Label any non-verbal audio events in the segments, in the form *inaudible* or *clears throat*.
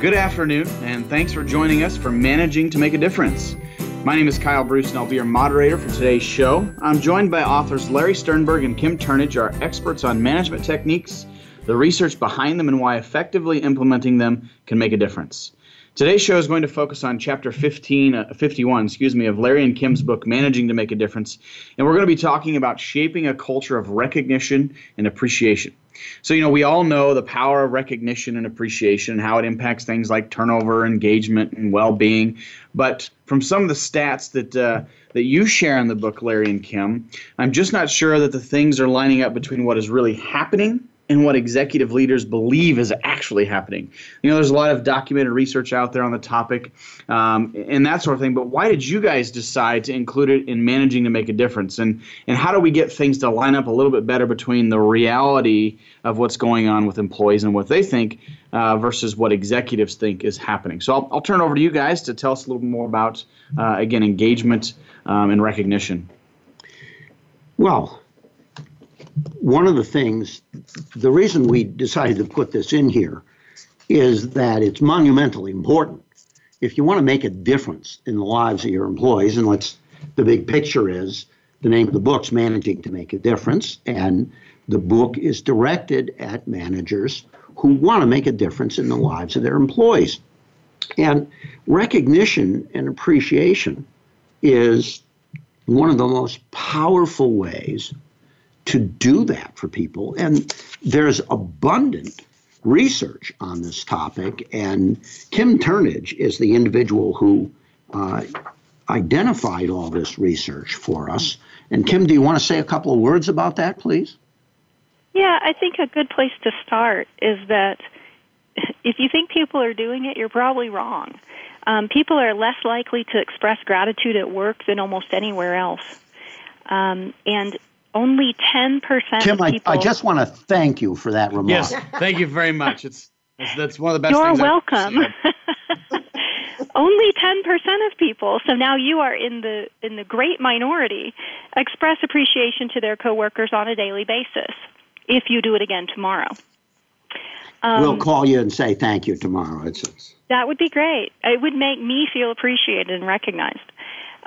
Good afternoon, and thanks for joining us for Managing to Make a Difference. My name is Kyle Bruce, and I'll be your moderator for today's show. I'm joined by authors Larry Sternberg and Kim Turnage, our experts on management techniques, the research behind them, and why effectively implementing them can make a difference. Today's show is going to focus on chapter 15, uh, 51, excuse me, of Larry and Kim's book, Managing to Make a Difference. And we're going to be talking about shaping a culture of recognition and appreciation. So, you know, we all know the power of recognition and appreciation and how it impacts things like turnover, engagement, and well being. But from some of the stats that, uh, that you share in the book, Larry and Kim, I'm just not sure that the things are lining up between what is really happening and what executive leaders believe is actually happening. You know, there's a lot of documented research out there on the topic um, and that sort of thing. But why did you guys decide to include it in managing to make a difference? And and how do we get things to line up a little bit better between the reality of what's going on with employees and what they think uh, versus what executives think is happening? So I'll, I'll turn over to you guys to tell us a little more about uh, again engagement um, and recognition. Well, one of the things, the reason we decided to put this in here is that it's monumentally important. If you want to make a difference in the lives of your employees, and let's, the big picture is the name of the book's Managing to Make a Difference, and the book is directed at managers who want to make a difference in the lives of their employees. And recognition and appreciation is one of the most powerful ways to do that for people. And there's abundant research on this topic. And Kim Turnage is the individual who uh, identified all this research for us. And Kim, do you want to say a couple of words about that, please? Yeah, I think a good place to start is that if you think people are doing it, you're probably wrong. Um, people are less likely to express gratitude at work than almost anywhere else. Um, and only 10% Tim, of people. I, I just want to thank you for that remark. Yes, thank you very much. It's that's, that's one of the best You're things. welcome. *laughs* only 10% of people, so now you are in the in the great minority, express appreciation to their coworkers on a daily basis. If you do it again tomorrow. Um, we'll call you and say thank you tomorrow. It's, it's, that would be great. It would make me feel appreciated and recognized.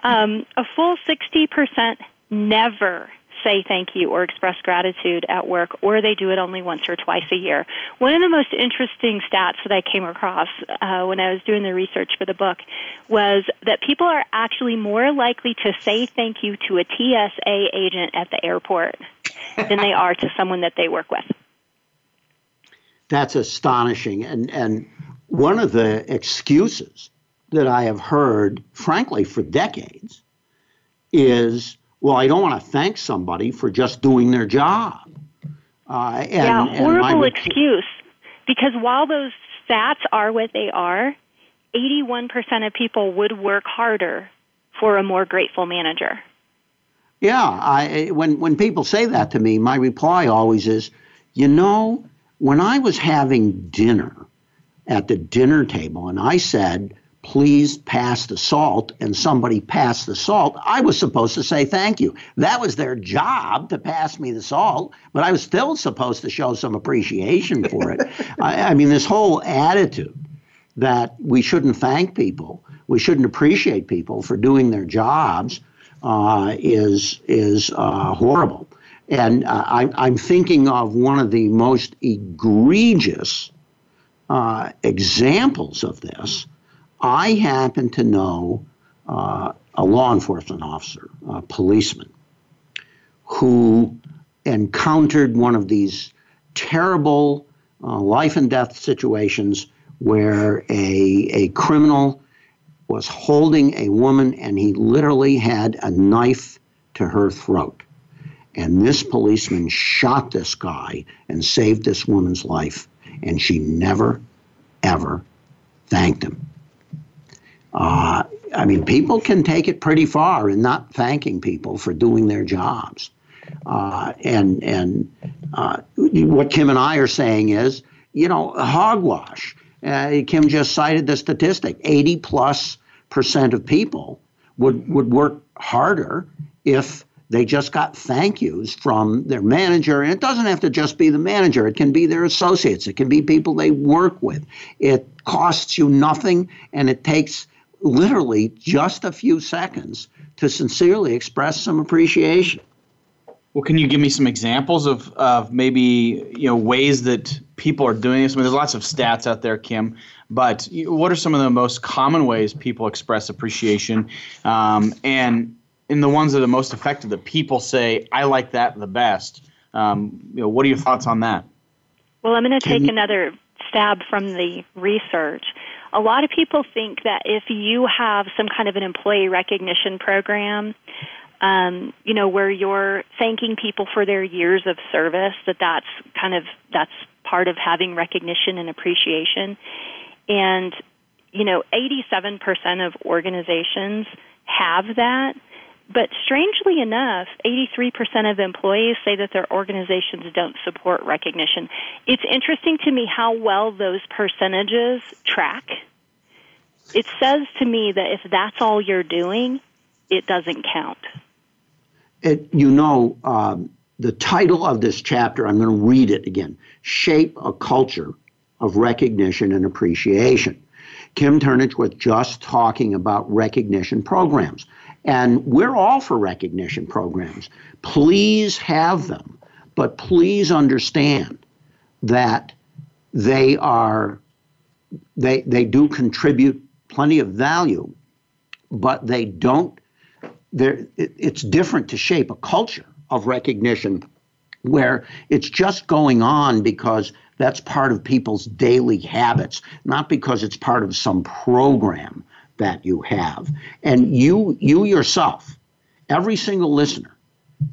Um, a full 60% never say thank you or express gratitude at work, or they do it only once or twice a year. One of the most interesting stats that I came across uh, when I was doing the research for the book was that people are actually more likely to say thank you to a TSA agent at the airport than they are to someone that they work with. That's astonishing. And, and one of the excuses that I have heard, frankly, for decades is well, I don't want to thank somebody for just doing their job. Uh, and, yeah, horrible and excuse. Because while those stats are what they are, 81% of people would work harder for a more grateful manager. Yeah, I, when, when people say that to me, my reply always is, you know, when I was having dinner at the dinner table and I said, please pass the salt and somebody passed the salt, I was supposed to say thank you. That was their job to pass me the salt, but I was still supposed to show some appreciation for it. *laughs* I, I, mean, this whole attitude that we shouldn't thank people, we shouldn't appreciate people for doing their jobs uh, is, is uh, horrible. And uh, I, am thinking of one of the most egregious uh, examples of this I happen to know uh, a law enforcement officer, a policeman, who encountered one of these terrible uh, life and death situations where a, a criminal was holding a woman and he literally had a knife to her throat. And this policeman shot this guy and saved this woman's life, and she never, ever thanked him. Uh, I mean, people can take it pretty far in not thanking people for doing their jobs. Uh, and and uh, what Kim and I are saying is, you know, hogwash. Uh, Kim just cited the statistic: 80 plus percent of people would would work harder if they just got thank yous from their manager. And it doesn't have to just be the manager, it can be their associates, it can be people they work with. It costs you nothing and it takes literally just a few seconds to sincerely express some appreciation. Well, can you give me some examples of, of maybe you know ways that people are doing this? I mean, there's lots of stats out there, Kim, but what are some of the most common ways people express appreciation? Um, and in the ones that are most effective, that people say, "I like that the best." Um, you know, what are your thoughts on that? Well, I'm going to take another stab from the research. A lot of people think that if you have some kind of an employee recognition program, um, you know, where you're thanking people for their years of service, that that's kind of that's part of having recognition and appreciation. And you know, 87% of organizations have that. But strangely enough, 83% of employees say that their organizations don't support recognition. It's interesting to me how well those percentages track. It says to me that if that's all you're doing, it doesn't count. It, you know, um, the title of this chapter, I'm going to read it again Shape a Culture of Recognition and Appreciation. Kim Turnage was just talking about recognition programs. And we're all for recognition programs. Please have them, but please understand that they are they they do contribute plenty of value, but they don't. It, it's different to shape a culture of recognition where it's just going on because that's part of people's daily habits, not because it's part of some program that you have. And you you yourself, every single listener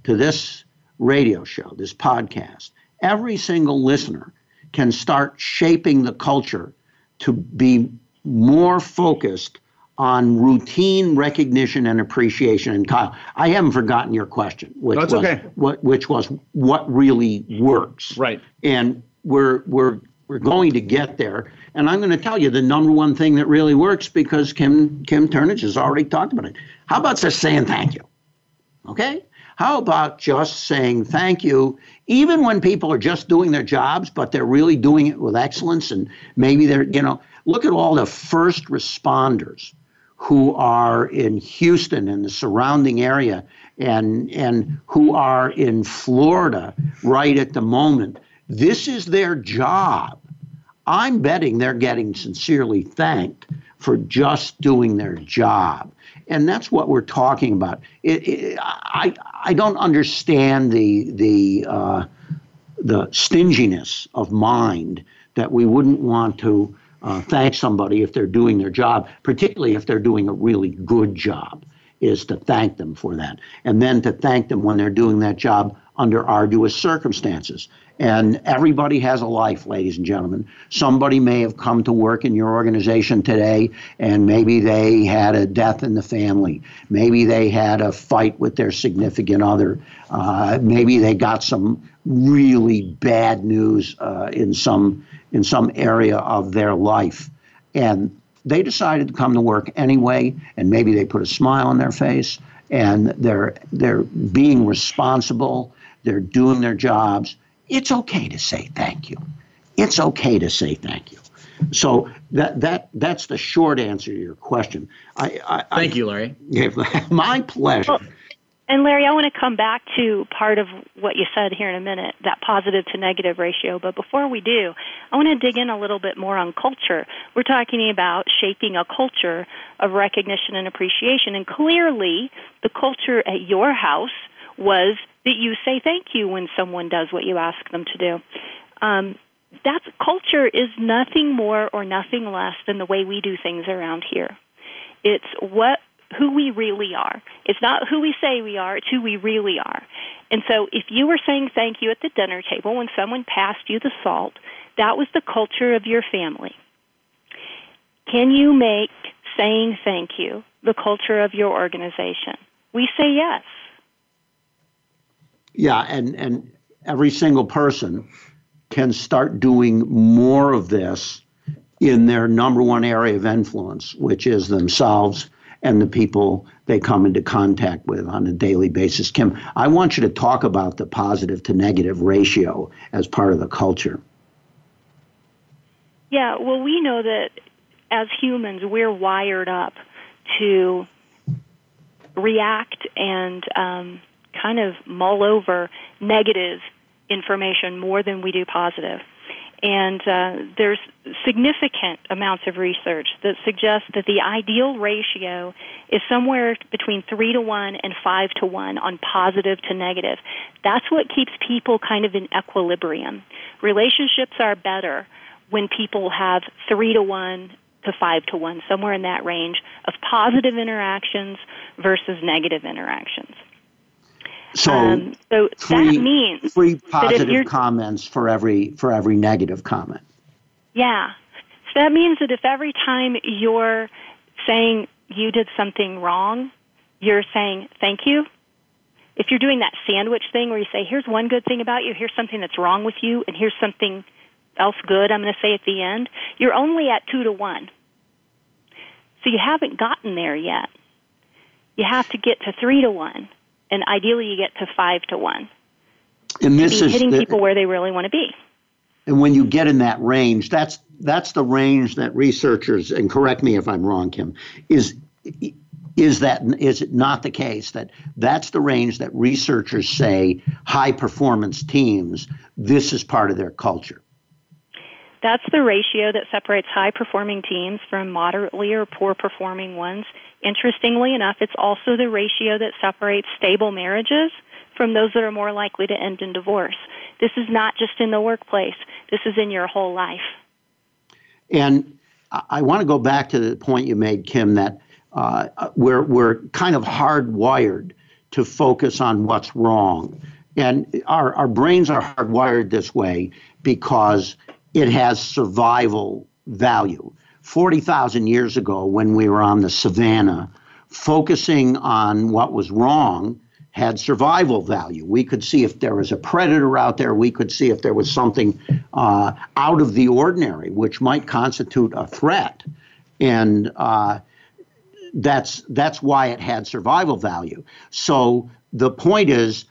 to this radio show, this podcast, every single listener can start shaping the culture to be more focused on routine recognition and appreciation. And Kyle, I haven't forgotten your question, which That's was okay. what which was what really works. Right. And we're we're we're going to get there. And I'm going to tell you the number one thing that really works because Kim Kim Turnage has already talked about it. How about just saying thank you? Okay? How about just saying thank you, even when people are just doing their jobs, but they're really doing it with excellence and maybe they're, you know, look at all the first responders who are in Houston and the surrounding area and and who are in Florida right at the moment. This is their job. I'm betting they're getting sincerely thanked for just doing their job. And that's what we're talking about. It, it, I, I don't understand the, the, uh, the stinginess of mind that we wouldn't want to uh, thank somebody if they're doing their job, particularly if they're doing a really good job, is to thank them for that. And then to thank them when they're doing that job under arduous circumstances. And everybody has a life, ladies and gentlemen. Somebody may have come to work in your organization today, and maybe they had a death in the family. Maybe they had a fight with their significant other. Uh, maybe they got some really bad news uh, in some in some area of their life, and they decided to come to work anyway. And maybe they put a smile on their face, and they're they're being responsible. They're doing their jobs it's okay to say thank you. It's okay to say thank you. So that that that's the short answer to your question. I, I thank I, you, Larry. *laughs* My pleasure. Well, and Larry, I want to come back to part of what you said here in a minute, that positive to negative ratio. But before we do, I want to dig in a little bit more on culture. We're talking about shaping a culture of recognition and appreciation. And clearly, the culture at your house was that you say thank you when someone does what you ask them to do. Um, that culture is nothing more or nothing less than the way we do things around here. It's what who we really are. It's not who we say we are, it's who we really are. And so if you were saying thank you at the dinner table when someone passed you the salt, that was the culture of your family. Can you make saying thank you the culture of your organization? We say yes. Yeah, and and every single person can start doing more of this in their number one area of influence, which is themselves and the people they come into contact with on a daily basis. Kim, I want you to talk about the positive to negative ratio as part of the culture. Yeah, well, we know that as humans, we're wired up to react and um, kind of mull over negative information more than we do positive. And uh, there's significant amounts of research that suggests that the ideal ratio is somewhere between 3 to 1 and 5 to 1 on positive to negative. That's what keeps people kind of in equilibrium. Relationships are better when people have 3 to 1 to 5 to 1, somewhere in that range of positive interactions versus negative interactions. So, um, so three, that means three positive comments for every for every negative comment. Yeah. So that means that if every time you're saying you did something wrong, you're saying thank you. If you're doing that sandwich thing where you say, here's one good thing about you, here's something that's wrong with you, and here's something else good I'm going to say at the end, you're only at two to one. So you haven't gotten there yet. You have to get to three to one and ideally you get to five to one. And this is hitting the, people where they really want to be. And when you get in that range, that's that's the range that researchers and correct me if I'm wrong, Kim, is is that is it not the case that that's the range that researchers say high performance teams this is part of their culture that's the ratio that separates high performing teams from moderately or poor performing ones Interestingly enough, it's also the ratio that separates stable marriages from those that are more likely to end in divorce. This is not just in the workplace, this is in your whole life. And I want to go back to the point you made, Kim, that uh, we're, we're kind of hardwired to focus on what's wrong. And our, our brains are hardwired this way because it has survival value. 40,000 years ago when we were on the savannah, focusing on what was wrong had survival value. We could see if there was a predator out there, we could see if there was something uh, out of the ordinary, which might constitute a threat. And uh, that's, that's why it had survival value. So the point is,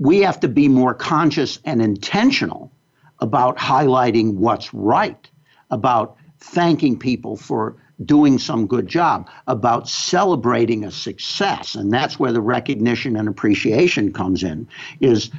we have to be more conscious and intentional about highlighting what's right, about thanking people for doing some good job, about celebrating a success. And that's where the recognition and appreciation comes in, is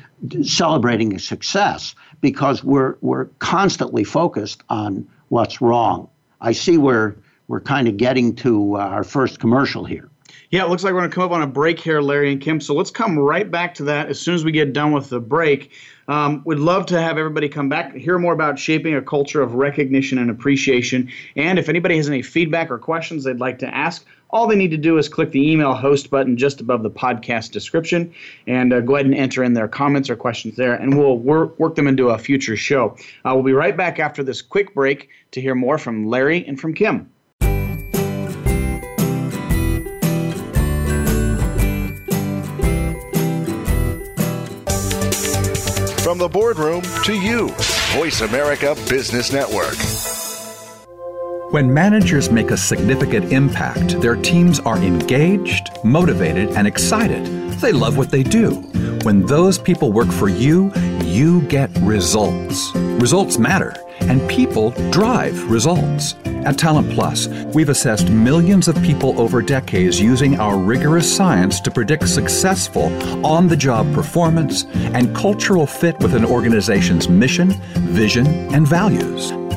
celebrating a success because we're, we're constantly focused on what's wrong. I see where we're kind of getting to uh, our first commercial here. Yeah, it looks like we're going to come up on a break here, Larry and Kim. So let's come right back to that as soon as we get done with the break. Um, we'd love to have everybody come back, hear more about shaping a culture of recognition and appreciation. And if anybody has any feedback or questions they'd like to ask, all they need to do is click the email host button just above the podcast description and uh, go ahead and enter in their comments or questions there, and we'll work, work them into a future show. Uh, we'll be right back after this quick break to hear more from Larry and from Kim. The boardroom to you, Voice America Business Network. When managers make a significant impact, their teams are engaged, motivated, and excited. They love what they do. When those people work for you, you get results. Results matter, and people drive results. At Talent Plus, we've assessed millions of people over decades using our rigorous science to predict successful on the job performance and cultural fit with an organization's mission, vision, and values.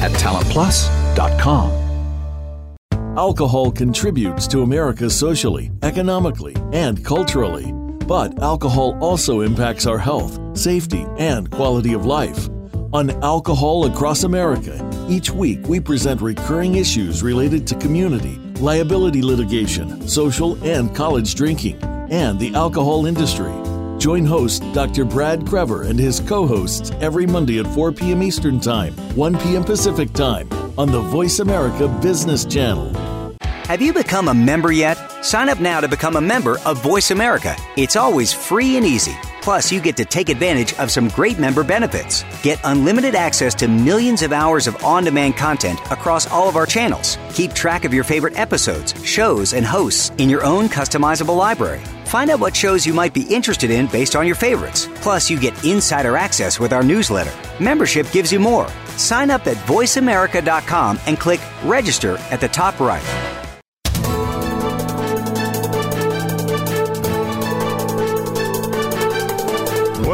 at talentplus.com. Alcohol contributes to America socially, economically, and culturally. But alcohol also impacts our health, safety, and quality of life. On Alcohol Across America, each week we present recurring issues related to community, liability litigation, social and college drinking, and the alcohol industry. Join host Dr. Brad Krevor and his co hosts every Monday at 4 p.m. Eastern Time, 1 p.m. Pacific Time on the Voice America Business Channel. Have you become a member yet? Sign up now to become a member of Voice America. It's always free and easy. Plus, you get to take advantage of some great member benefits. Get unlimited access to millions of hours of on demand content across all of our channels. Keep track of your favorite episodes, shows, and hosts in your own customizable library. Find out what shows you might be interested in based on your favorites. Plus, you get insider access with our newsletter. Membership gives you more. Sign up at voiceamerica.com and click register at the top right.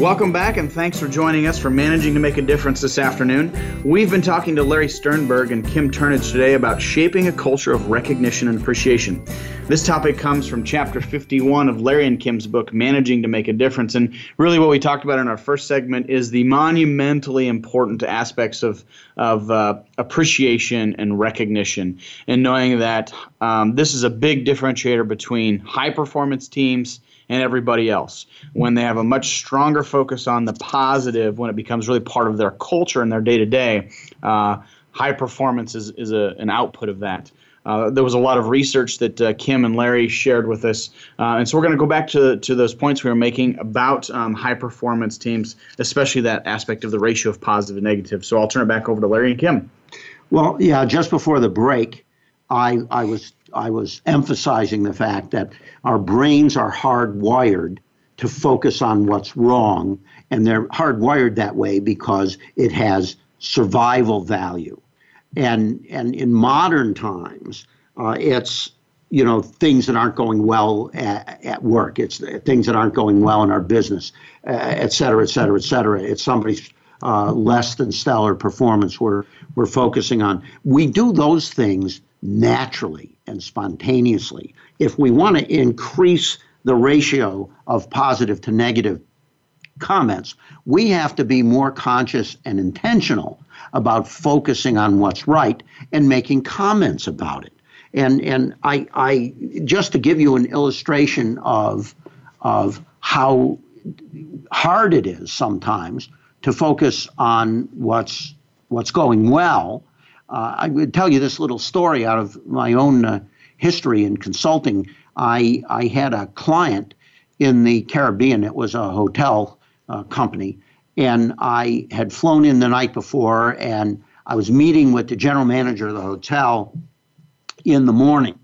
Welcome back, and thanks for joining us for Managing to Make a Difference this afternoon. We've been talking to Larry Sternberg and Kim Turnage today about shaping a culture of recognition and appreciation. This topic comes from chapter 51 of Larry and Kim's book, Managing to Make a Difference. And really, what we talked about in our first segment is the monumentally important aspects of, of uh, appreciation and recognition, and knowing that um, this is a big differentiator between high performance teams and everybody else. When they have a much stronger focus on the positive, when it becomes really part of their culture and their day to day, high performance is, is a, an output of that. Uh, there was a lot of research that uh, Kim and Larry shared with us, uh, and so we're going to go back to, to those points we were making about um, high performance teams, especially that aspect of the ratio of positive and negative. So I'll turn it back over to Larry and Kim. Well, yeah, just before the break, I, I was I was emphasizing the fact that our brains are hardwired to focus on what's wrong, and they're hardwired that way because it has survival value. And and in modern times, uh, it's you know things that aren't going well at, at, work. It's things that aren't going well in our business, uh, et cetera, et cetera, et cetera. It's somebody's uh, less than stellar performance we're we're focusing on. We do those things naturally and spontaneously. If we want to increase the ratio of positive to negative comments, we have to be more conscious and intentional about focusing on what's right and making comments about it. And and I I just to give you an illustration of of how hard it is sometimes to focus on what's what's going well I would tell you this little story out of my own uh, history in consulting. I, I had a client in the Caribbean, it was a hotel uh, company, and I had flown in the night before, and I was meeting with the general manager of the hotel in the morning,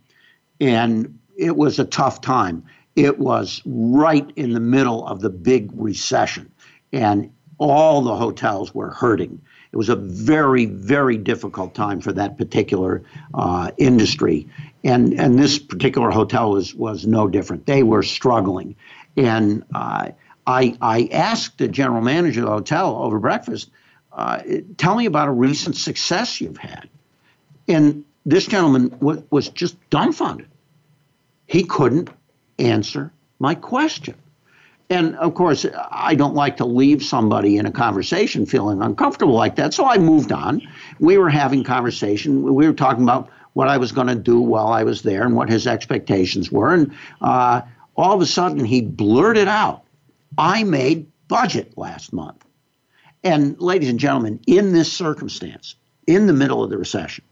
and it was a tough time. It was right in the middle of the big recession, and all the hotels were hurting. It was a very, very difficult time for that particular uh, industry, and and this particular hotel was was no different. They were struggling, and uh, I I asked the general manager of the hotel over breakfast, uh, tell me about a recent success you've had, and this gentleman w- was just dumbfounded. He couldn't answer my question. And of course, I don't like to leave somebody in a conversation feeling uncomfortable like that. So I moved on. We were having conversation. We were talking about what I was going to do while I was there and what his expectations were. And uh, all of a sudden, he blurted out, I made budget last month. And ladies and gentlemen, in this circumstance, in the middle of the recession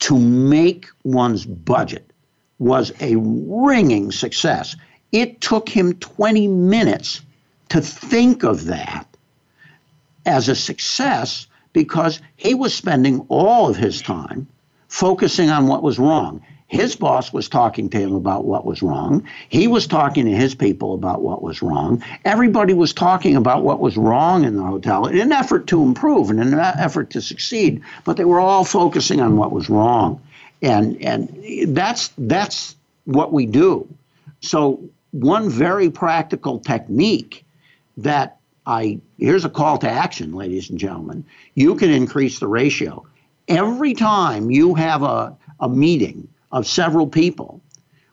to make one's budget was a ringing success. It took him 20 minutes to think of that as a success because he was spending all of his time focusing on what was wrong. His boss was talking to him about what was wrong. He was talking to his people about what was wrong. Everybody was talking about what was wrong in the hotel in an effort to improve and in an effort to succeed, but they were all focusing on what was wrong. And and that's that's what we do. So one very practical technique that I here's a call to action, ladies and gentlemen. You can increase the ratio. Every time you have a, a meeting of several people,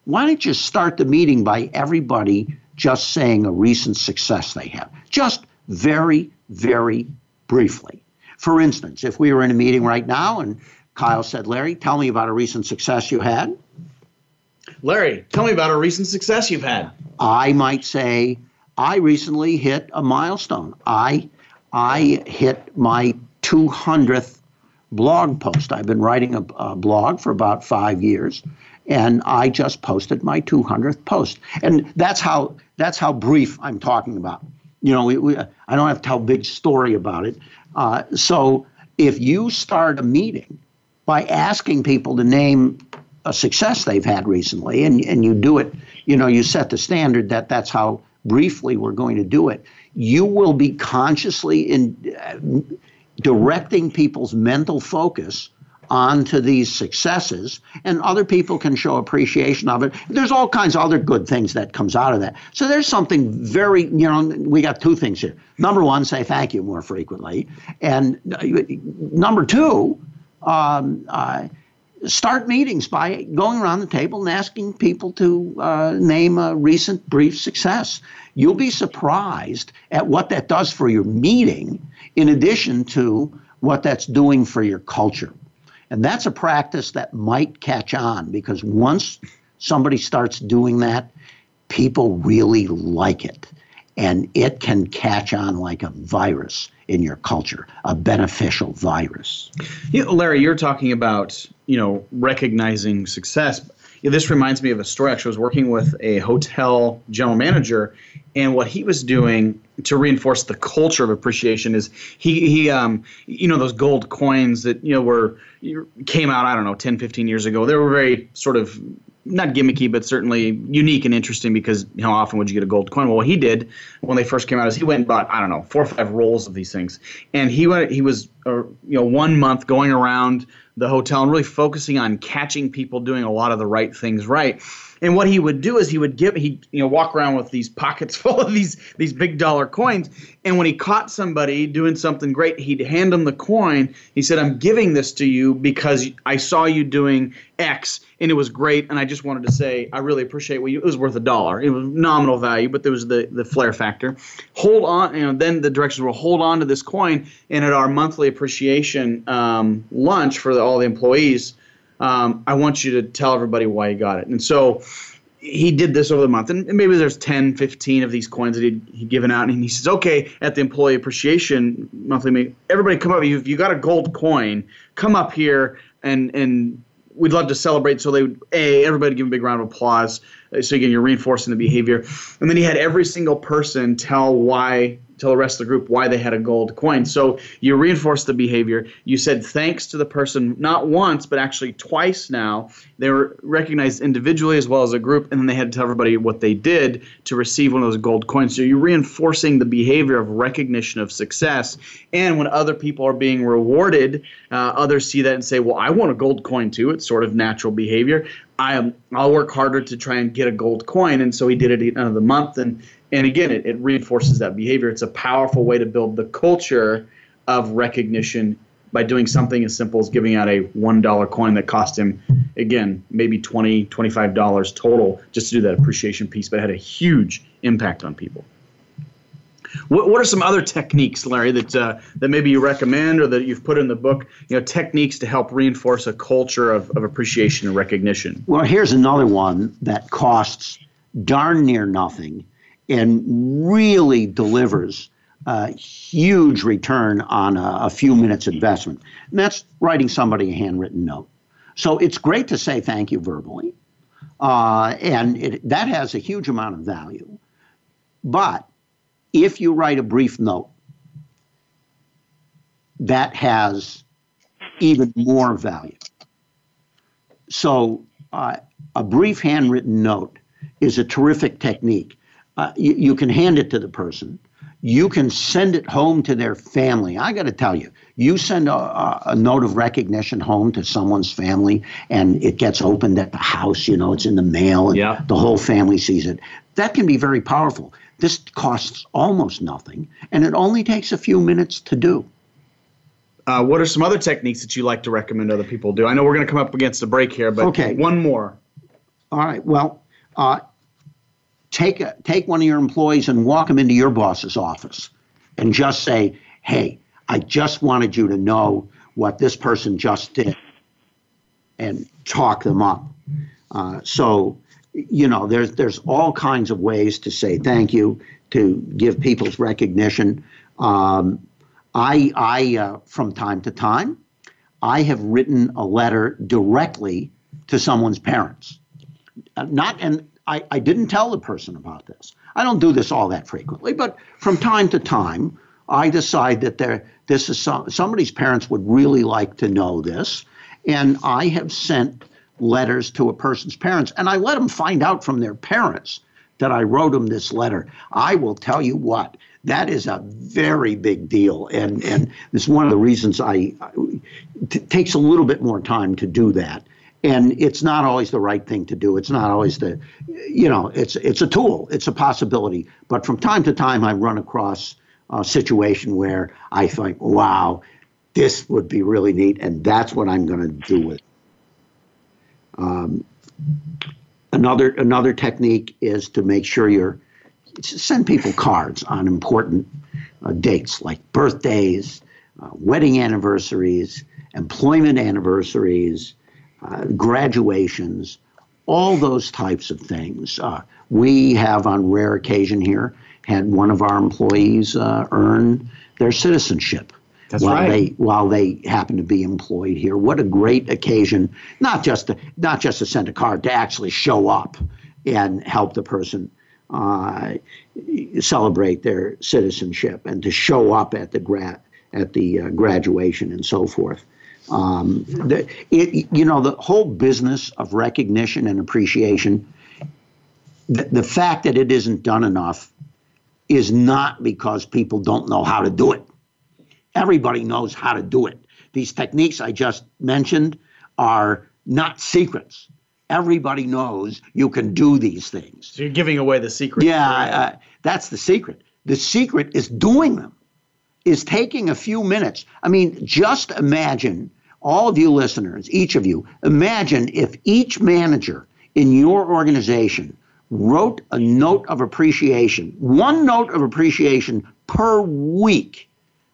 why don't you start the meeting by everybody just saying a recent success they have? Just very, very briefly. For instance, if we were in a meeting right now and Kyle said, Larry, tell me about a recent success you had. Larry, tell me about a recent success you've had. I might say, I recently hit a milestone. I I hit my 200th blog post. I've been writing a, a, blog for about five years, and I just posted my 200th post. And that's how that's how brief I'm talking about. You know, we, we, I don't have to tell a big story about it. Uh, so if you start a meeting by asking people to name success they've had recently, and, and you do it, you know, you set the standard that that's how briefly we're going to do it, you will be consciously in uh, directing people's mental focus onto these successes and other people can show appreciation of it. There's all kinds of other good things that comes out of that. So there's something very you know we got two things here. Number one say thank you more frequently. And uh, number two um, uh, start meetings by going around the table and asking people to uh, name a recent brief success. You'll be surprised at what that does for your meeting, in addition to what that's doing for your culture. And that's a practice that might catch on because once somebody starts doing that, people really like it. And it can catch on like a virus in your culture, a beneficial virus. Know, Larry, you're talking about you know recognizing success. This reminds me of a story. Actually, I was working with a hotel general manager, and what he was doing to reinforce the culture of appreciation is he he um you know those gold coins that you know were came out I don't know 10 15 years ago. They were very sort of not gimmicky, but certainly unique and interesting because how often would you get a gold coin? Well, what he did when they first came out is he went and bought I don't know four or five rolls of these things, and he went he was uh, you know one month going around the hotel and really focusing on catching people doing a lot of the right things right. And what he would do is he would give he you know walk around with these pockets *laughs* full of these these big dollar coins. And when he caught somebody doing something great, he'd hand them the coin. He said, "I'm giving this to you because I saw you doing X, and it was great. And I just wanted to say I really appreciate what you. It was worth a dollar. It was nominal value, but there was the the flair factor. Hold on. You know, then the directions were hold on to this coin. And at our monthly appreciation um, lunch for the, all the employees." Um, I want you to tell everybody why you got it. And so he did this over the month. And maybe there's 10, 15 of these coins that he'd, he'd given out. And he says, okay, at the employee appreciation monthly meeting, everybody come up. If you got a gold coin, come up here and, and we'd love to celebrate. So they would, A, everybody give a big round of applause. So again, you're reinforcing the behavior. And then he had every single person tell why tell the rest of the group why they had a gold coin. So you reinforce the behavior. You said thanks to the person not once, but actually twice now. They were recognized individually as well as a group, and then they had to tell everybody what they did to receive one of those gold coins. So you're reinforcing the behavior of recognition of success. And when other people are being rewarded, uh, others see that and say, well, I want a gold coin too. It's sort of natural behavior. I am, I'll work harder to try and get a gold coin. And so he did it at the end of the month. And and again, it, it reinforces that behavior. It's a powerful way to build the culture of recognition by doing something as simple as giving out a $1 coin that cost him, again, maybe $20, $25 total just to do that appreciation piece, but had a huge impact on people. What, what are some other techniques, Larry, that uh, that maybe you recommend or that you've put in the book? You know, techniques to help reinforce a culture of, of appreciation and recognition. Well, here's another one that costs darn near nothing and really delivers a huge return on a, a few minutes investment. And that's writing somebody a handwritten note. So it's great to say thank you verbally, uh, and it, that has a huge amount of value. But if you write a brief note, that has even more value. So, uh, a brief handwritten note is a terrific technique. Uh, you, you, can hand it to the person. You can send it home to their family. I got to tell you, you send a, a, note of recognition home to someone's family and it gets opened at the house, you know, it's in the mail and yeah. the whole family sees it. That can be very powerful. This costs almost nothing and it only takes a few minutes to do. Uh, what are some other techniques that you like to recommend other people do? I know we're going to come up against a break here, but okay. one more. All right. Well, uh, take a, take one of your employees and walk them into your boss's office, and just say, "Hey, I just wanted you to know what this person just did," and talk them up. Uh, so, you know, there's there's all kinds of ways to say thank you, to give people's recognition. Um, I, I uh, from time to time, I have written a letter directly to someone's parents. Uh, not, and I, I didn't tell the person about this. I don't do this all that frequently, but from time to time, I decide that there, this is some, somebody's parents would really like to know this, and I have sent letters to a person's parents, and I let them find out from their parents that I wrote them this letter. I will tell you what, that is a very big deal, and and it's one of the reasons I it takes a little bit more time to do that. And it's not always the right thing to do. It's not always the, you know, it's it's a tool. It's a possibility. But from time to time, I run across a situation where I think, wow, this would be really neat, and that's what I'm going to do with. Um, another another technique is to make sure you're send people cards on important uh, dates like birthdays, uh, wedding anniversaries, employment anniversaries, uh, graduations, all those types of things. Uh, we have, on rare occasion here, had one of our employees uh, earn their citizenship. That's while right. they while they happen to be employed here. What a great occasion! Not just to not just to send a card, to actually show up and help the person uh, celebrate their citizenship and to show up at the gra- at the uh, graduation and so forth. Um, the, it, you know, the whole business of recognition and appreciation, the, the fact that it isn't done enough is not because people don't know how to do it. Everybody knows how to do it. These techniques I just mentioned are not secrets everybody knows you can do these things. So you're giving away the secret. Yeah, uh, that's the secret. The secret is doing them, is taking a few minutes. I mean, just imagine, all of you listeners, each of you, imagine if each manager in your organization wrote a note of appreciation, one note of appreciation per week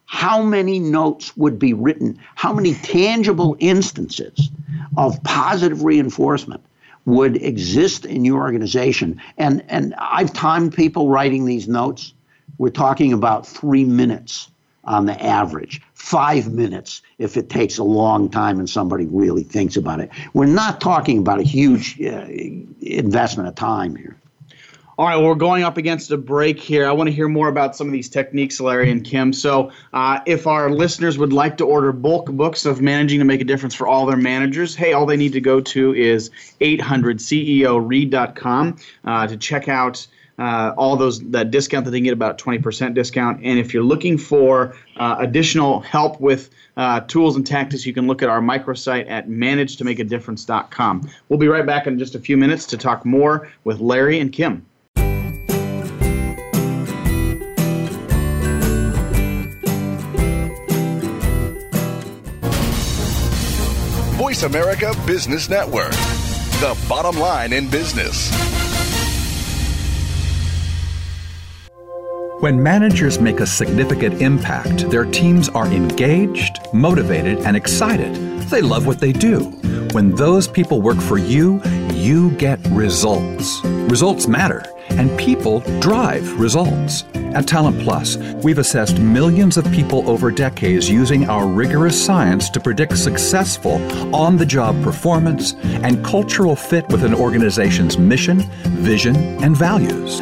how many notes would be written, how many tangible instances of positive reinforcement would exist in your organization. And, and I've timed people writing these notes. We're talking about three minutes on the average, five minutes if it takes a long time and somebody really thinks about it. We're not talking about a huge uh, investment of time here. All right, well, we're going up against a break here. I want to hear more about some of these techniques, Larry and Kim. So, uh, if our listeners would like to order bulk books of managing to make a difference for all their managers, hey, all they need to go to is 800ceoread.com uh, to check out. Uh, all those that discount that they get about 20% discount. And if you're looking for uh, additional help with uh, tools and tactics you can look at our microsite at managetomakeadifference.com we'll be right back in just a few minutes to talk more with larry and kim. Voice America Business Network, the bottom line in business. When managers make a significant impact, their teams are engaged, motivated, and excited. They love what they do. When those people work for you, you get results. Results matter and people drive results. At Talent Plus, we've assessed millions of people over decades using our rigorous science to predict successful on the job performance and cultural fit with an organization's mission, vision, and values.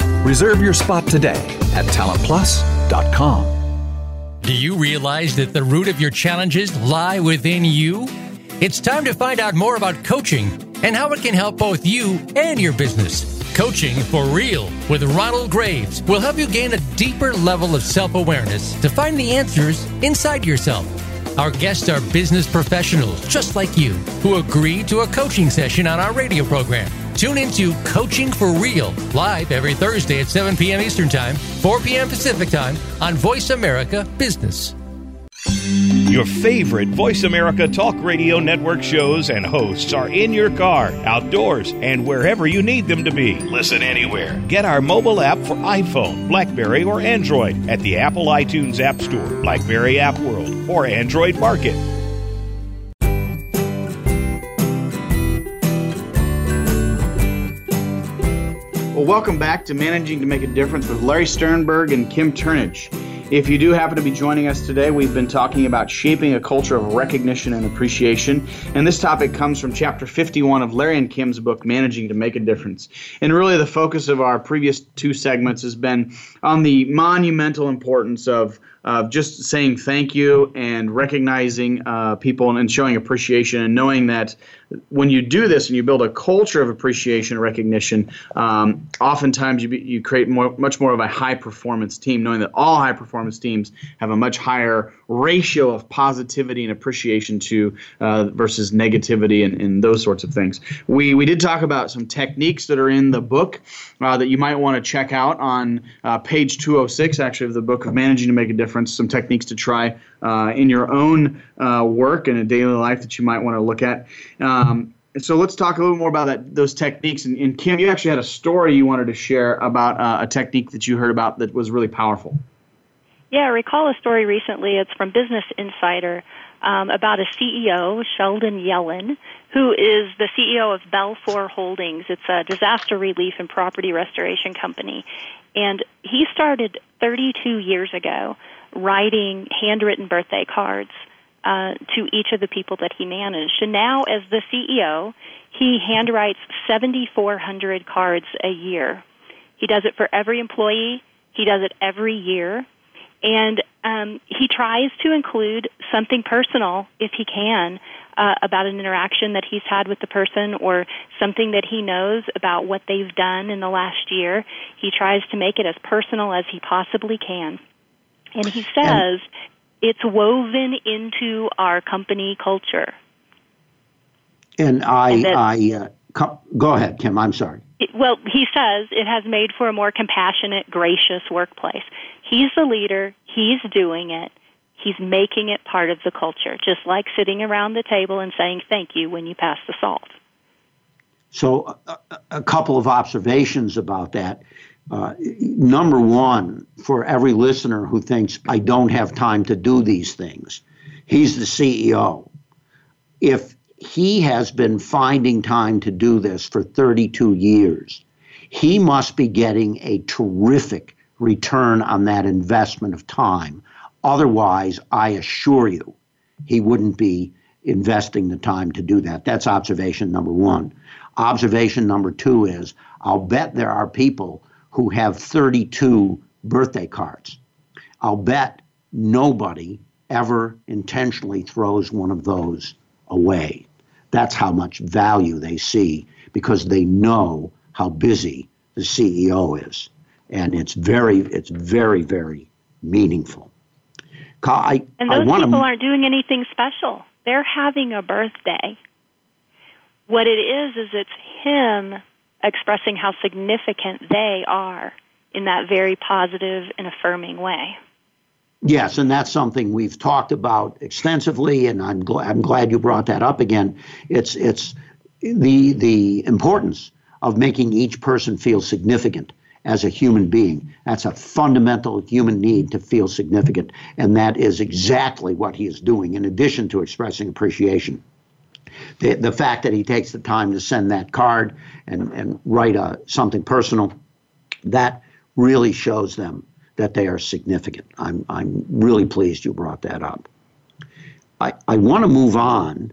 Reserve your spot today at talentplus.com. Do you realize that the root of your challenges lie within you? It's time to find out more about coaching and how it can help both you and your business. Coaching for Real with Ronald Graves will help you gain a deeper level of self awareness to find the answers inside yourself. Our guests are business professionals just like you who agree to a coaching session on our radio program. Tune into Coaching for Real live every Thursday at 7 p.m. Eastern Time, 4 p.m. Pacific Time on Voice America Business. Your favorite Voice America Talk Radio Network shows and hosts are in your car, outdoors, and wherever you need them to be. Listen anywhere. Get our mobile app for iPhone, Blackberry, or Android at the Apple iTunes App Store, Blackberry App World, or Android Market. Well, welcome back to Managing to Make a Difference with Larry Sternberg and Kim Turnage. If you do happen to be joining us today, we've been talking about shaping a culture of recognition and appreciation. And this topic comes from chapter 51 of Larry and Kim's book, Managing to Make a Difference. And really, the focus of our previous two segments has been on the monumental importance of of just saying thank you and recognizing uh, people and showing appreciation and knowing that when you do this and you build a culture of appreciation and recognition, um, oftentimes you, be, you create more, much more of a high performance team, knowing that all high performance teams have a much higher ratio of positivity and appreciation to uh, versus negativity and, and, those sorts of things. We, we did talk about some techniques that are in the book uh, that you might want to check out on uh, page 206, actually, of the book of Managing to Make a Difference, some techniques to try uh, in your own uh, work and a daily life that you might want to look at. Um, so let's talk a little more about that, those techniques. And, and, Kim, you actually had a story you wanted to share about uh, a technique that you heard about that was really powerful. Yeah, I recall a story recently. It's from Business Insider um, about a CEO, Sheldon Yellen, who is the CEO of Belfor Holdings. It's a disaster relief and property restoration company. And he started 32 years ago writing handwritten birthday cards uh, to each of the people that he managed. And now, as the CEO, he handwrites 7,400 cards a year. He does it for every employee. He does it every year. And um, he tries to include something personal, if he can, uh, about an interaction that he's had with the person or something that he knows about what they've done in the last year. He tries to make it as personal as he possibly can. And he says it's woven into our company culture. And I, and that, I uh, go ahead, Kim. I'm sorry. It, well, he says it has made for a more compassionate, gracious workplace. He's the leader. He's doing it. He's making it part of the culture, just like sitting around the table and saying thank you when you pass the salt. So, a, a couple of observations about that. Uh, number one, for every listener who thinks, I don't have time to do these things, he's the CEO. If he has been finding time to do this for 32 years, he must be getting a terrific return on that investment of time. Otherwise, I assure you, he wouldn't be investing the time to do that. That's observation number one. Observation number two is I'll bet there are people who have 32 birthday cards. I'll bet nobody ever intentionally throws one of those away. That's how much value they see because they know how busy the CEO is. And it's very, it's very, very meaningful. I, and those people to, aren't doing anything special. They're having a birthday. What it is, is it's him expressing how significant they are in that very positive and affirming way. Yes, and that's something we've talked about extensively, and I'm, gl- I'm glad you brought that up again. It's it's the the importance of making each person feel significant as a human being. That's a fundamental human need to feel significant, and that is exactly what he is doing. In addition to expressing appreciation, the the fact that he takes the time to send that card and and write a something personal, that really shows them that they are significant. I'm, I'm really pleased you brought that up. I, I want to move on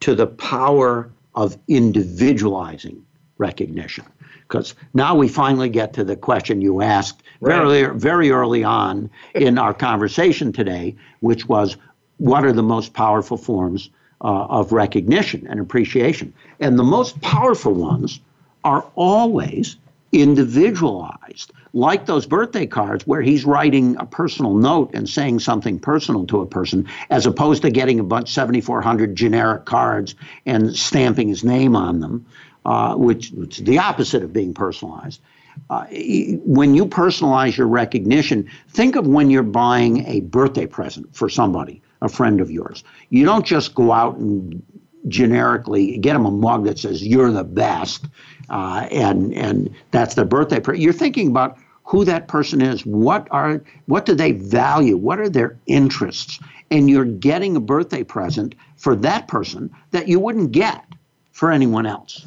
to the power of individualizing recognition because now we finally get to the question you asked right. very, very early on in our conversation today, which was what are the most powerful forms uh, of recognition and appreciation? And the most powerful ones are always individualized, like those birthday cards where he's writing a personal note and saying something personal to a person, as opposed to getting a bunch 7,400 generic cards and stamping his name on them, uh, which, which is the opposite of being personalized. Uh, when you personalize your recognition, think of when you're buying a birthday present for somebody, a friend of yours. You don't just go out and generically get them a mug that says "You're the best," uh, and and that's their birthday. present. You're thinking about who that person is. What are what do they value? What are their interests? And you're getting a birthday present for that person that you wouldn't get for anyone else.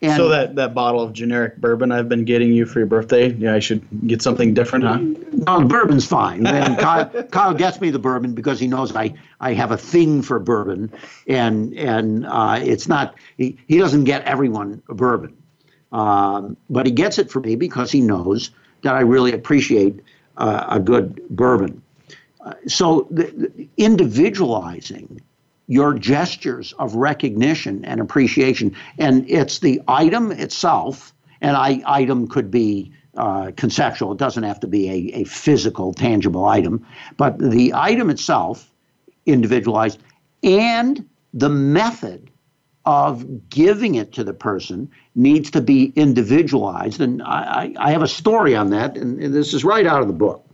And so that, that bottle of generic bourbon I've been getting you for your birthday, yeah, I should get something different, huh? No, bourbon's fine. And Kyle, Kyle gets me the bourbon because he knows I, I have a thing for bourbon, and and uh, it's not he, he doesn't get everyone a bourbon, um, but he gets it for me because he knows that I really appreciate uh, a good bourbon. Uh, so the, the individualizing your gestures of recognition and appreciation. And it's the item itself, and I, item could be uh, conceptual, it doesn't have to be a, a physical, tangible item, but the item itself, individualized, and the method of giving it to the person needs to be individualized. And I, I have a story on that, and, and this is right out of the book.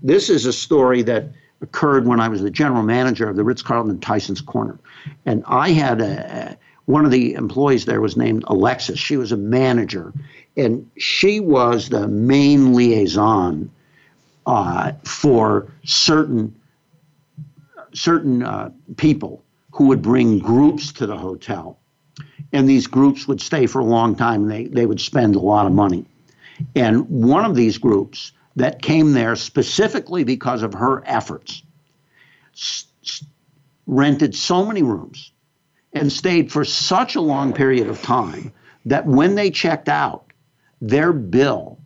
This is a story that occurred when I was the general manager of the Ritz Carlton Tyson's Corner. And I had a, one of the employees there was named Alexis. She was a manager, and she was the main liaison uh, for certain certain uh, people who would bring groups to the hotel. And these groups would stay for a long time and they, they would spend a lot of money. And one of these groups that came there specifically because of her efforts, s- rented so many rooms and stayed for such a long period of time that when they checked out, their bill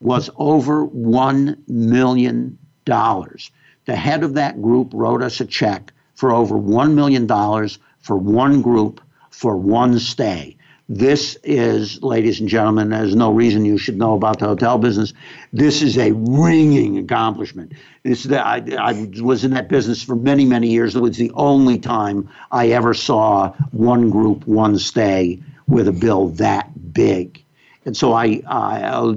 was over $1 million. The head of that group wrote us a check for over $1 million for one group for one stay. This is, ladies and gentlemen, there's no reason you should know about the hotel business. This is a ringing accomplishment. This I, I was in that business for many, many years. It was the only time I ever saw one group, one stay with a bill that big. And so I, I uh,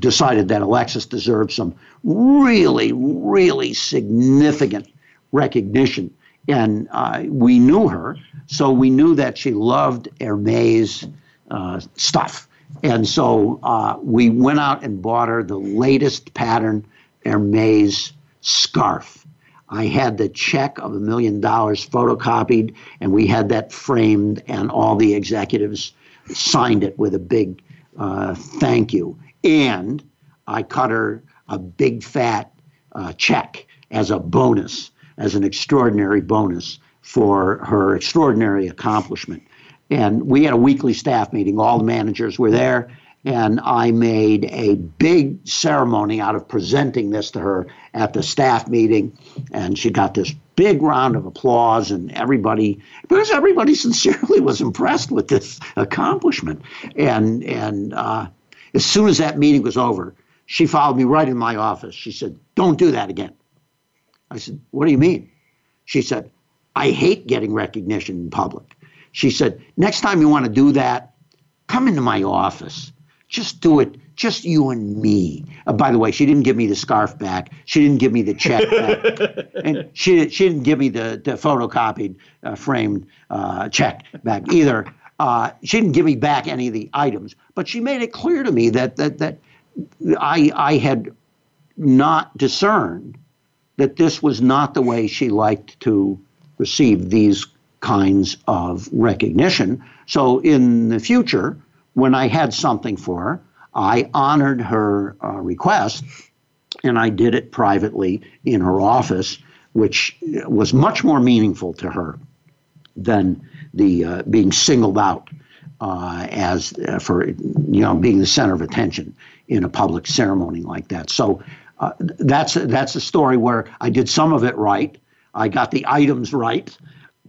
decided that Alexis deserved some really, really significant recognition and uh, we knew her, so we knew that she loved Hermes uh, stuff. And so uh, we went out and bought her the latest pattern Hermes scarf. I had the check of a million dollars photocopied, and we had that framed, and all the executives signed it with a big uh, thank you. And I cut her a big fat uh, check as a bonus as an extraordinary bonus for her extraordinary accomplishment. And we had a weekly staff meeting. All the managers were there. And I made a big ceremony out of presenting this to her at the staff meeting. And she got this big round of applause, and everybody, because everybody sincerely *laughs* was impressed with this accomplishment. And, and uh, as soon as that meeting was over, she followed me right in my office. She said, Don't do that again. I said, What do you mean? She said, I hate getting recognition in public. She said, Next time you want to do that, come into my office. Just do it, just you and me. Uh, by the way, she didn't give me the scarf back. She didn't give me the check back. *laughs* and she, she didn't give me the, the photocopied, uh, framed uh, check back either. Uh, she didn't give me back any of the items, but she made it clear to me that, that, that I, I had not discerned that this was not the way she liked to receive these kinds of recognition. So in the future, when I had something for her, I honored her uh, request and I did it privately in her office, which was much more meaningful to her than the uh, being singled out uh, as uh, for you know being the center of attention in a public ceremony like that. So uh, that's that's a story where I did some of it right. I got the items right,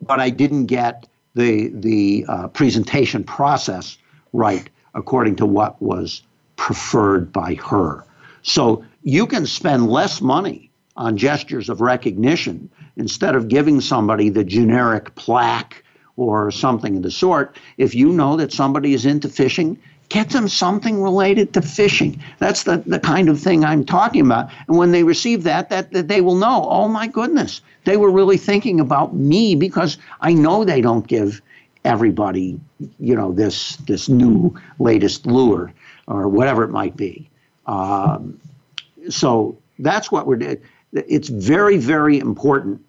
but I didn't get the the uh, presentation process right according to what was preferred by her. So you can spend less money on gestures of recognition instead of giving somebody the generic plaque or something of the sort. If you know that somebody is into fishing Get them something related to fishing. That's the, the kind of thing I'm talking about. And when they receive that, that, that they will know, oh my goodness, they were really thinking about me because I know they don't give everybody, you know, this this new latest lure or whatever it might be. Um, so that's what we're doing. It's very, very important.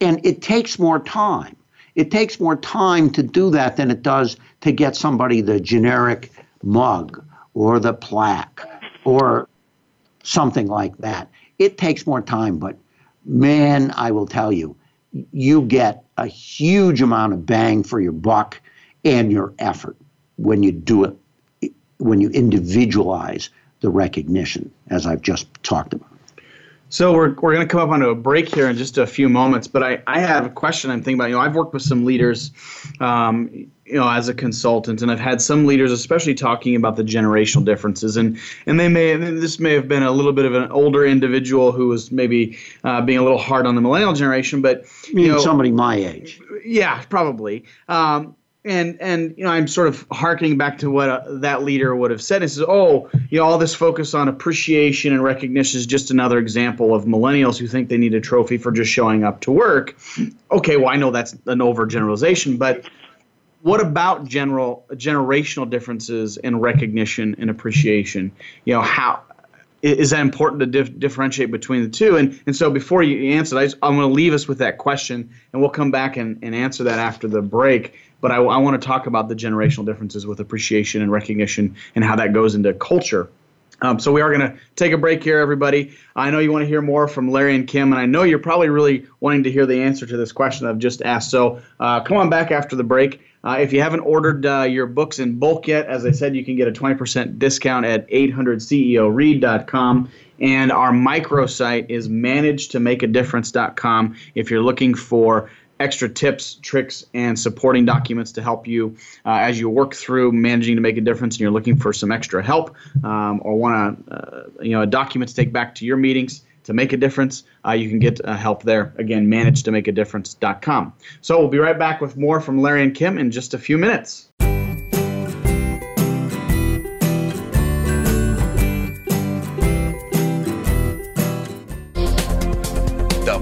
And it takes more time. It takes more time to do that than it does to get somebody the generic mug or the plaque or something like that. It takes more time, but man, I will tell you, you get a huge amount of bang for your buck and your effort when you do it, when you individualize the recognition, as I've just talked about. So we're, we're going to come up onto a break here in just a few moments, but I, I have a question I'm thinking about. You know, I've worked with some leaders, um, you know, as a consultant, and I've had some leaders, especially talking about the generational differences, and and they may this may have been a little bit of an older individual who was maybe uh, being a little hard on the millennial generation, but you, you know, somebody my age. Yeah, probably. Um, and and you know i'm sort of harkening back to what uh, that leader would have said. He says oh you know all this focus on appreciation and recognition is just another example of millennials who think they need a trophy for just showing up to work. Okay well i know that's an overgeneralization but what about general generational differences in recognition and appreciation? You know how is that important to dif- differentiate between the two? And and so before you answer, I am going to leave us with that question, and we'll come back and, and answer that after the break. But I, I want to talk about the generational differences with appreciation and recognition and how that goes into culture. Um, so we are going to take a break here, everybody. I know you want to hear more from Larry and Kim, and I know you're probably really wanting to hear the answer to this question I've just asked. So uh, come on back after the break. Uh, if you haven't ordered uh, your books in bulk yet, as I said, you can get a 20% discount at 800ceoread.com. And our microsite is managetomakeadifference.com if you're looking for extra tips, tricks, and supporting documents to help you uh, as you work through managing to make a difference and you're looking for some extra help um, or want to, uh, you know, a document to take back to your meetings to make a difference, uh, you can get uh, help there. Again, manage to make a difference.com. So we'll be right back with more from Larry and Kim in just a few minutes.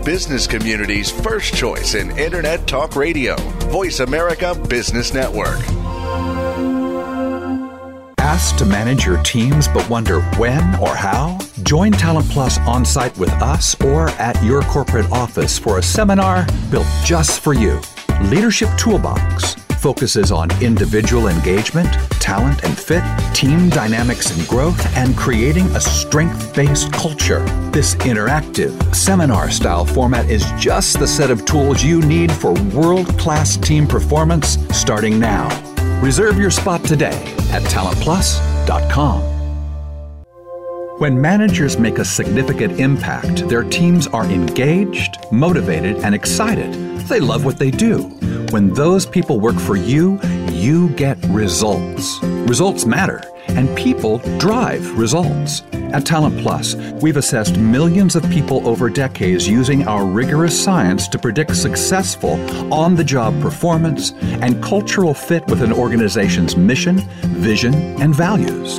Business community's first choice in Internet Talk Radio, Voice America Business Network asked to manage your teams but wonder when or how? Join Talent Plus on site with us or at your corporate office for a seminar built just for you. Leadership Toolbox focuses on individual engagement, talent and fit, team dynamics and growth, and creating a strength based culture. This interactive, seminar style format is just the set of tools you need for world class team performance starting now. Reserve your spot today at talentplus.com TalentPlus.com. When managers make a significant impact, their teams are engaged, motivated, and excited. They love what they do. When those people work for you, you get results. Results matter, and people drive results. At Talent Plus, we've assessed millions of people over decades using our rigorous science to predict successful on the job performance and cultural fit with an organization's mission, vision, and values.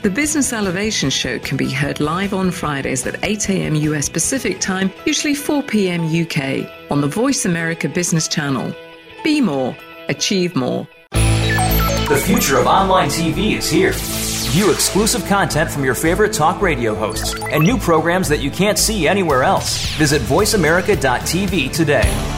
The Business Elevation Show can be heard live on Fridays at 8 a.m. US Pacific Time, usually 4 p.m. UK, on the Voice America Business Channel. Be more, achieve more. The future of online TV is here. View exclusive content from your favorite talk radio hosts and new programs that you can't see anywhere else. Visit VoiceAmerica.tv today.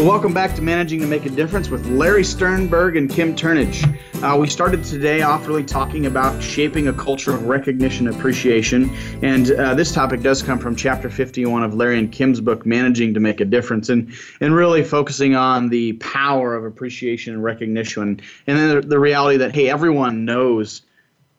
Well, welcome back to Managing to Make a Difference with Larry Sternberg and Kim Turnage. Uh, we started today off really talking about shaping a culture of recognition and appreciation. And uh, this topic does come from chapter 51 of Larry and Kim's book, Managing to Make a Difference, and, and really focusing on the power of appreciation and recognition. And then the, the reality that, hey, everyone knows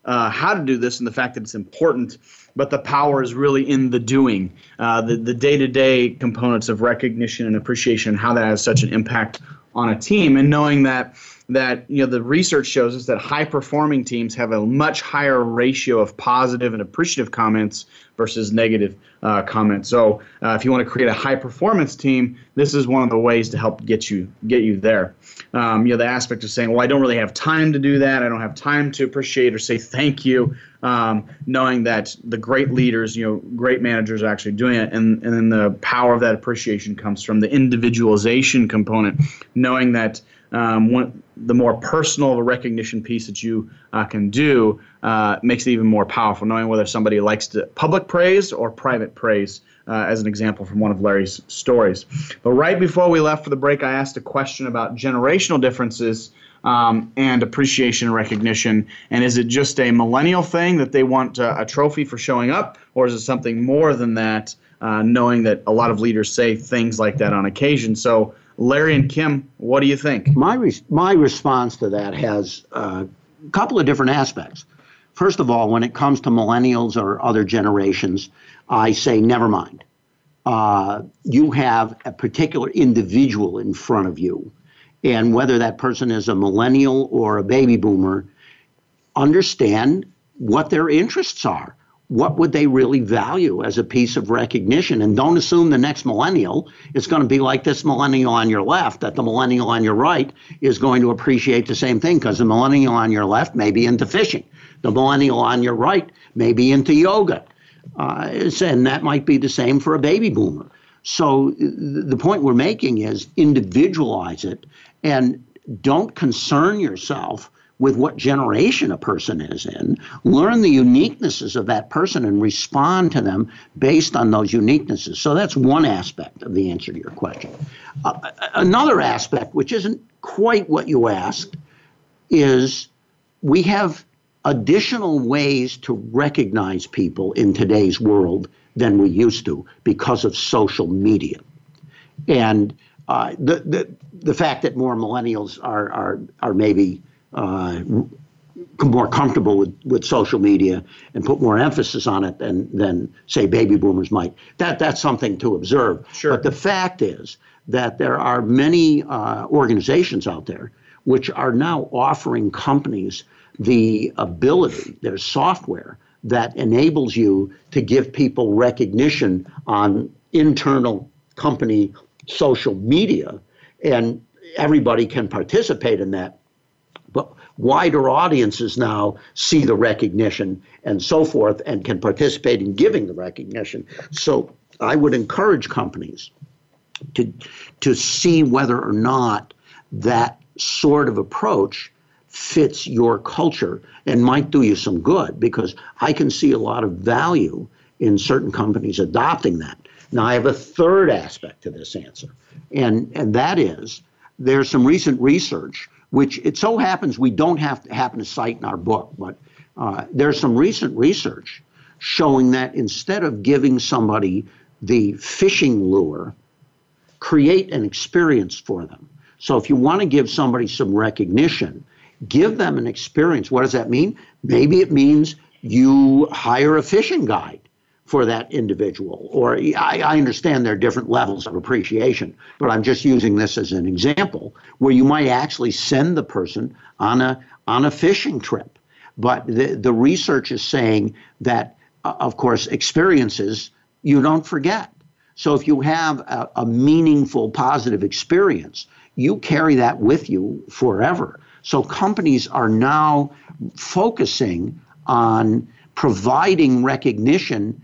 uh, how to do this and the fact that it's important but the power is really in the doing, uh, the the day to day components of recognition and appreciation, and how that has such an impact on a team, and knowing that that you know the research shows us that high performing teams have a much higher ratio of positive and appreciative comments versus negative uh, comments. So uh, if you want to create a high performance team, this is one of the ways to help get you get you there. Um, you know the aspect of saying, well, I don't really have time to do that. I don't have time to appreciate or say thank you um, knowing that the great leaders, you know, great managers are actually doing it, and and then the power of that appreciation comes from the individualization component, knowing that um, the more personal the recognition piece that you uh, can do uh, makes it even more powerful. Knowing whether somebody likes to public praise or private praise, uh, as an example from one of Larry's stories. But right before we left for the break, I asked a question about generational differences um, and appreciation and recognition? And is it just a millennial thing that they want uh, a trophy for showing up, or is it something more than that? Uh, knowing that a lot of leaders say things like that on occasion. So, Larry and Kim, what do you think? My my response to that has uh, a couple of different aspects. First of all, when it comes to millennials or other generations, I say never mind. Uh, you have a particular individual in front of you and whether that person is a millennial or a baby boomer, understand what their interests are. What would they really value as a piece of recognition? And don't assume the next millennial is going to be like this millennial on your left, that the millennial on your right is going to appreciate the same thing, because the millennial on your left may be into fishing. The millennial on your right may be into yoga. Uh, and that might be the same for a baby boomer. So the point we're making is individualize it and don't concern yourself with what generation a person is in. Learn the uniquenesses of that person and respond to them based on those uniquenesses. So that's one aspect of the answer to your question. Uh, another aspect, which isn't quite what you asked, is we have additional ways to recognize people in today's world than we used to because of social media. And uh, the, the, the fact that more millennials are, are, are maybe uh, more comfortable with, with social media and put more emphasis on it than than say baby boomers might. That that's something to observe. Sure. But the fact is that there are many uh, organizations out there which are now offering companies the ability. their software that enables you to give people recognition on internal company social media, and everybody can participate in that. But wider audiences now see the recognition and so forth and can participate in giving the recognition. So I would encourage companies to, to see whether or not that sort of approach fits your culture and might do you some good because I can see a lot of value in certain companies adopting that. Now, I have a third aspect to this answer, and, and that is there's some recent research, which it so happens we don't have to happen to cite in our book, but uh, there's some recent research showing that instead of giving somebody the fishing lure, create an experience for them. So if you want to give somebody some recognition, give them an experience. What does that mean? Maybe it means you hire a fishing guide for that individual. Or I, I, understand there are different levels of appreciation, but I'm just using this as an example where you might actually send the person on a on a fishing trip. But the, the research is saying that, uh, of course, experiences you don't forget. So if you have a, a meaningful, positive experience, you carry that with you forever. So companies are now focusing on providing recognition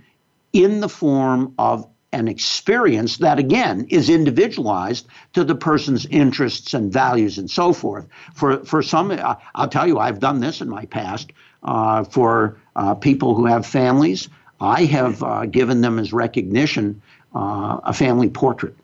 in the form of an experience that again is individualized to the person's interests and values and so forth. For for some, uh, I'll tell you, I've done this in my past uh, for uh, people who have families. I have uh, given them as recognition uh, a family portrait.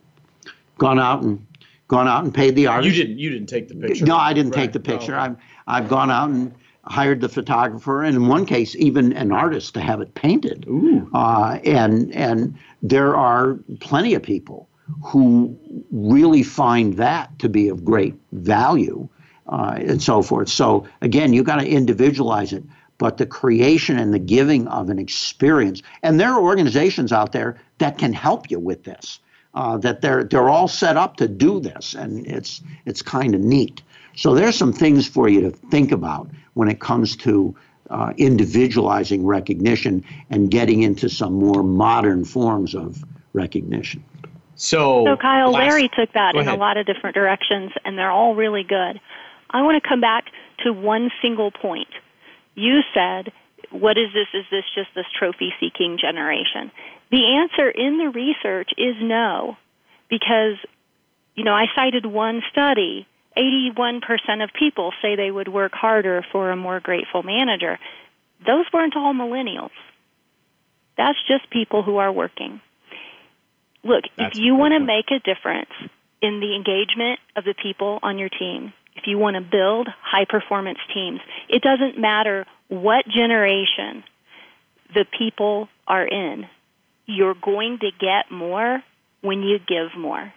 Gone out and gone out and paid the artist. You didn't. You didn't take the picture. No, I didn't right. take the picture. Oh. I've I've gone out and hired the photographer, and in one case, even an artist to have it painted. Uh, and and there are plenty of people who really find that to be of great value, uh, and so forth. So again, you got to individualize it. But the creation and the giving of an experience, and there are organizations out there that can help you with this uh, that they're they're all set up to do this, and it's it's kind of neat. So there's some things for you to think about when it comes to uh, individualizing recognition and getting into some more modern forms of recognition. So, so Kyle, last, Larry took that in a lot of different directions, and they're all really good. I want to come back to one single point. You said, "What is this? Is this just this trophy-seeking generation?" The answer in the research is no, because, you know, I cited one study. 81% of people say they would work harder for a more grateful manager. Those weren't all millennials. That's just people who are working. Look, That's if you want to make a difference in the engagement of the people on your team, if you want to build high performance teams, it doesn't matter what generation the people are in you're going to get more when you give more.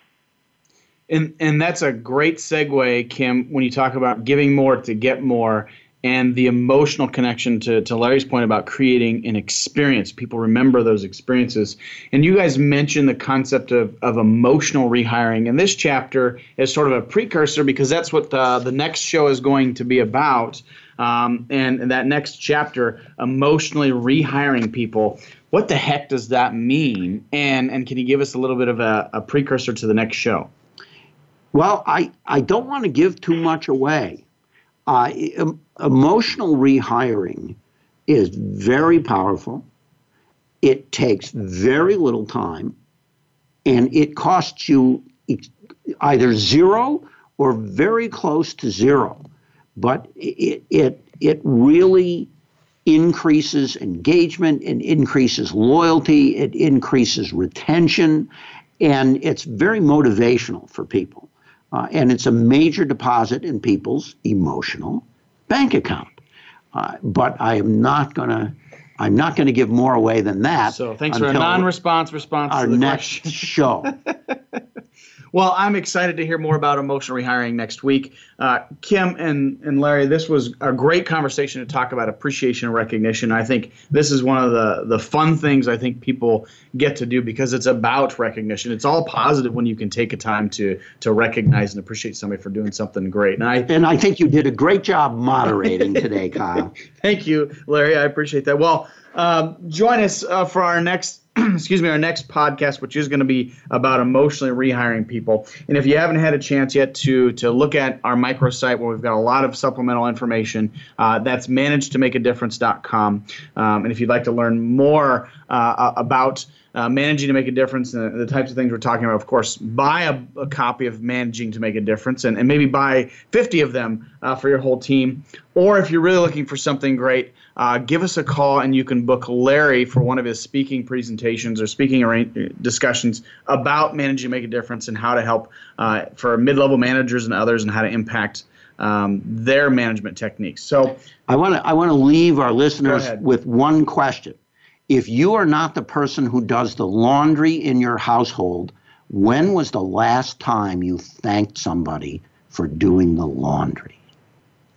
And and that's a great segue, Kim, when you talk about giving more to get more and the emotional connection to, to Larry's point about creating an experience. People remember those experiences. And you guys mentioned the concept of, of emotional rehiring. And this chapter is sort of a precursor because that's what the, the next show is going to be about. Um, and, and that next chapter, emotionally rehiring people what the heck does that mean? And and can you give us a little bit of a, a precursor to the next show? Well, I, I don't want to give too much away. Uh, emotional rehiring is very powerful. It takes very little time, and it costs you either zero or very close to zero. But it, it, it really increases engagement, it increases loyalty, it increases retention, and it's very motivational for people. Uh, and it's a major deposit in people's emotional bank account. Uh, but I am not going to. I'm not going to give more away than that. So thanks for a non-response response. Our next show. *laughs* Well, I'm excited to hear more about emotional rehiring next week. Uh, Kim and, and Larry, this was a great conversation to talk about appreciation and recognition. I think this is one of the, the fun things I think people get to do because it's about recognition. It's all positive when you can take a time to to recognize and appreciate somebody for doing something great. And I and I think you did a great job moderating today, Kyle. *laughs* Thank you, Larry. I appreciate that. Well, um, join us uh, for our next *clears throat* excuse me, our next podcast, which is going to be about emotionally rehiring people. And if you haven't had a chance yet to to look at our microsite where we've got a lot of supplemental information, uh, that's managetomakeadifference.com. Um, and if you'd like to learn more uh, about uh, managing to make a difference and the, types of things we're talking about, of course, buy a, a, copy of Managing to Make a Difference and, and maybe buy 50 of them uh, for your whole team. Or if you're really looking for something great, uh, give us a call and you can book Larry for one of his speaking presentations or speaking discussions about managing to make a difference and how to help uh, for mid level managers and others and how to impact. Um, their management techniques. So I want to I want to leave our listeners with one question if you are not the person who does the laundry in your household, when was the last time you thanked somebody for doing the laundry?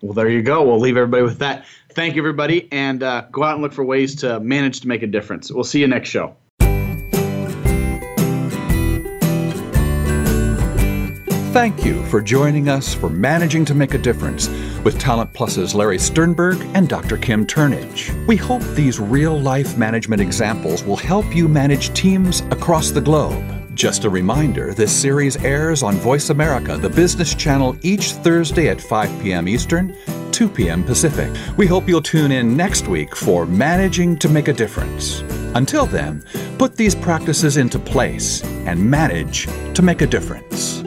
Well, there you go. We'll leave everybody with that. Thank you, everybody, and uh, go out and look for ways to manage to make a difference. We'll see you next show. Thank you for joining us for Managing to Make a Difference with Talent Plus's Larry Sternberg and Dr. Kim Turnage. We hope these real life management examples will help you manage teams across the globe. Just a reminder this series airs on Voice America, the business channel, each Thursday at 5 p.m. Eastern, 2 p.m. Pacific. We hope you'll tune in next week for Managing to Make a Difference. Until then, put these practices into place and manage to make a difference.